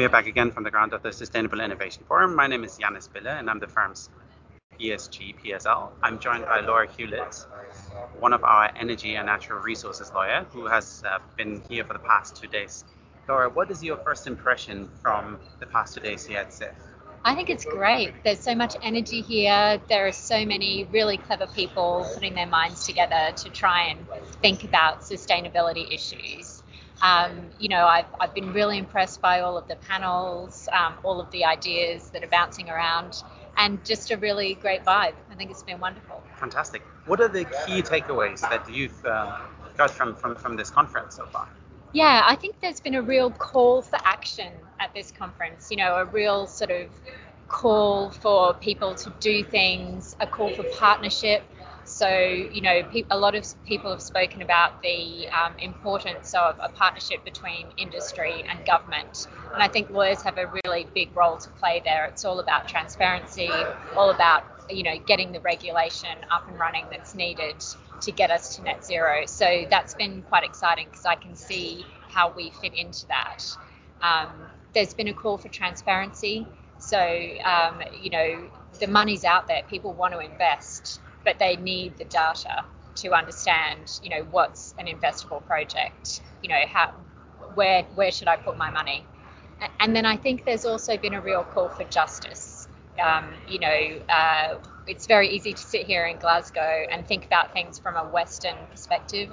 We are back again from the ground of the Sustainable Innovation Forum. My name is Janis Bille, and I'm the firm's ESG PSL. I'm joined by Laura Hewlett, one of our energy and natural resources lawyer, who has uh, been here for the past two days. Laura, what is your first impression from the past two days here at SIF? I think it's great. There's so much energy here. There are so many really clever people putting their minds together to try and think about sustainability issues. Um, you know, I've, I've been really impressed by all of the panels, um, all of the ideas that are bouncing around, and just a really great vibe. I think it's been wonderful. Fantastic. What are the key takeaways that you've uh, got from, from, from this conference so far? Yeah, I think there's been a real call for action at this conference, you know, a real sort of call for people to do things, a call for partnership, so, you know, a lot of people have spoken about the um, importance of a partnership between industry and government. And I think lawyers have a really big role to play there. It's all about transparency, all about, you know, getting the regulation up and running that's needed to get us to net zero. So that's been quite exciting because I can see how we fit into that. Um, there's been a call for transparency. So, um, you know, the money's out there, people want to invest but they need the data to understand, you know, what's an investable project, you know, how, where, where should I put my money? And then I think there's also been a real call for justice. Um, you know, uh, it's very easy to sit here in Glasgow and think about things from a Western perspective,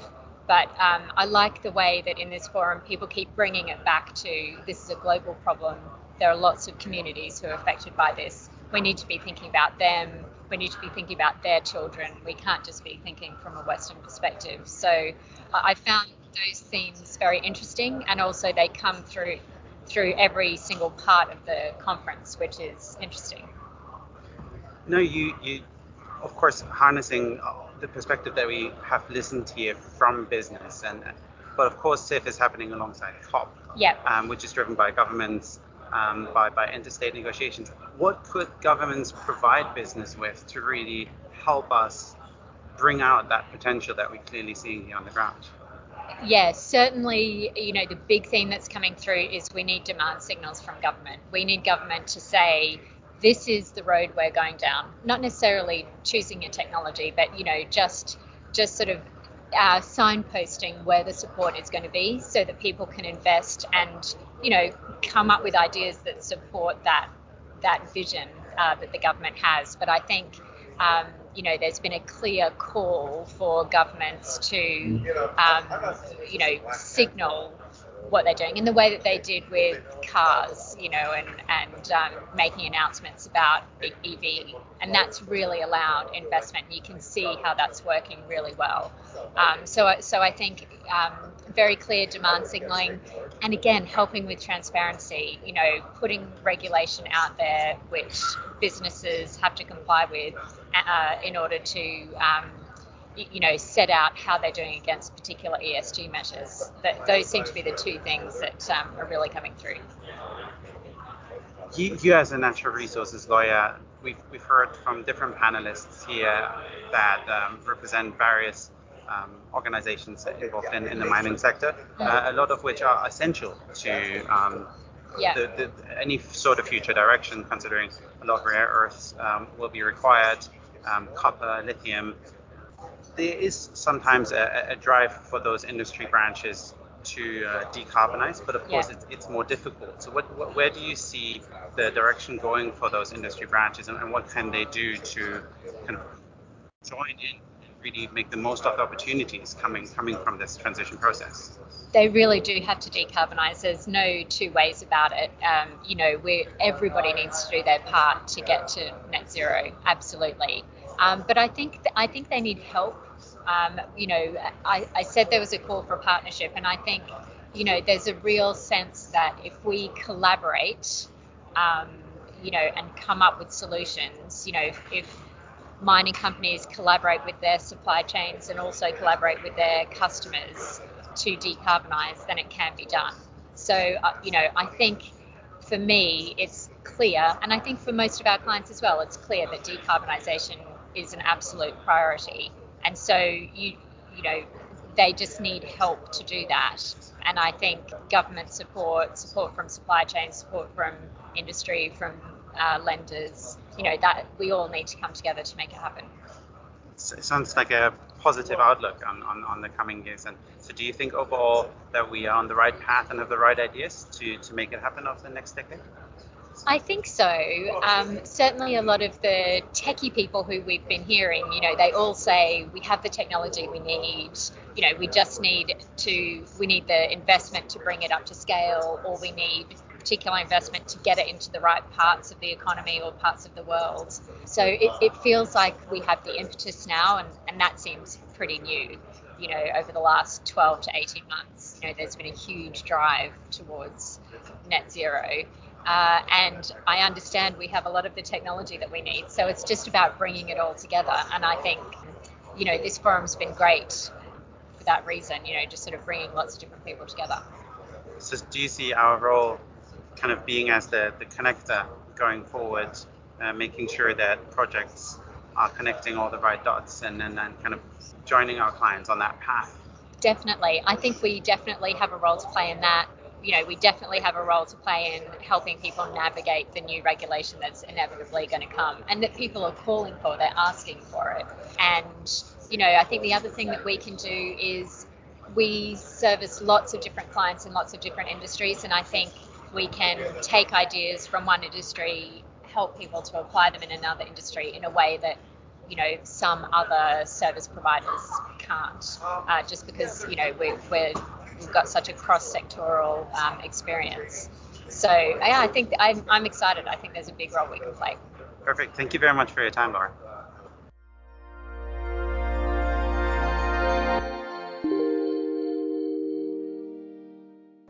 but um, I like the way that in this forum people keep bringing it back to this is a global problem. There are lots of communities who are affected by this. We need to be thinking about them we need to be thinking about their children. We can't just be thinking from a Western perspective. So I found those themes very interesting, and also they come through through every single part of the conference, which is interesting. No, you you of course harnessing the perspective that we have listened here from business and but of course SIF is happening alongside COP, yep. um, which is driven by governments um, by, by interstate negotiations. What could governments provide business with to really help us bring out that potential that we're clearly seeing here on the ground? Yes, certainly, you know, the big theme that's coming through is we need demand signals from government. We need government to say, this is the road we're going down. Not necessarily choosing a technology, but, you know, just just sort of uh, signposting where the support is going to be so that people can invest and you know come up with ideas that support that that vision uh, that the government has. But i think um, you know there's been a clear call for governments to um, you know signal what they're doing in the way that they did with cars, you know, and and um, making announcements about EV, and that's really allowed investment. You can see how that's working really well. Um, so so I think um, very clear demand signaling, and again helping with transparency. You know, putting regulation out there which businesses have to comply with uh, in order to um, you know, set out how they're doing against particular ESG measures. That those seem to be the two things that um, are really coming through. You, you, as a natural resources lawyer, we've, we've heard from different panelists here that um, represent various um, organizations involved in, in, the mining sector, mm-hmm. uh, a lot of which are essential to um, yeah. the, the, any sort of future direction, considering a lot of rare earths um, will be required, um, copper, lithium, there is sometimes a, a drive for those industry branches to uh, decarbonize, but of course yeah. it's, it's, more difficult. So, what, what, where do you see the direction going for those industry branches, and, and, what can they do to kind of join in and really make the most of the opportunities coming coming from this transition process? They really do have to decarbonize. There's no two ways about it. Um, you know, we everybody needs to do their part to get to net zero. Absolutely. Um, but I think th- I think they need help. Um, you know, I, I said there was a call for partnership, and I think you know there's a real sense that if we collaborate, um, you know, and come up with solutions, you know, if, if mining companies collaborate with their supply chains and also collaborate with their customers to decarbonize, then it can be done. So, uh, you know, I think for me, it's clear, and I think for most of our clients as well, it's clear that decarbonisation is an absolute priority. And so you you know they just need help to do that. and I think government support, support from supply chain, support from industry, from uh, lenders, you know, that we all need to come together to make it happen. It sounds like a positive outlook on, on, on the coming years. And so, do you think overall that we are on the right path and have the right ideas to, to make it happen over the next decade? I think so. Um, certainly, a lot of the techie people who we've been hearing, you know, they all say we have the technology we need. You know, we just need to, we need the investment to bring it up to scale, or we need particular investment to get it into the right parts of the economy or parts of the world. So it, it feels like we have the impetus now, and, and that seems pretty new. You know, over the last 12 to 18 months, you know, there's been a huge drive towards net zero. Uh, and I understand we have a lot of the technology that we need. So it's just about bringing it all together. And I think, you know, this forum's been great for that reason, you know, just sort of bringing lots of different people together. So do you see our role kind of being as the, the connector going forward, uh, making sure that projects are connecting all the right dots and then kind of joining our clients on that path? Definitely. I think we definitely have a role to play in that you know, we definitely have a role to play in helping people navigate the new regulation that's inevitably going to come and that people are calling for, they're asking for it. And, you know, I think the other thing that we can do is we service lots of different clients in lots of different industries, and I think we can take ideas from one industry, help people to apply them in another industry in a way that you know some other service providers can't uh, just because you know we're, we're we've got such a cross-sectoral um, experience. So yeah, I think I'm, I'm excited. I think there's a big role we can play. Perfect. Thank you very much for your time, Laura.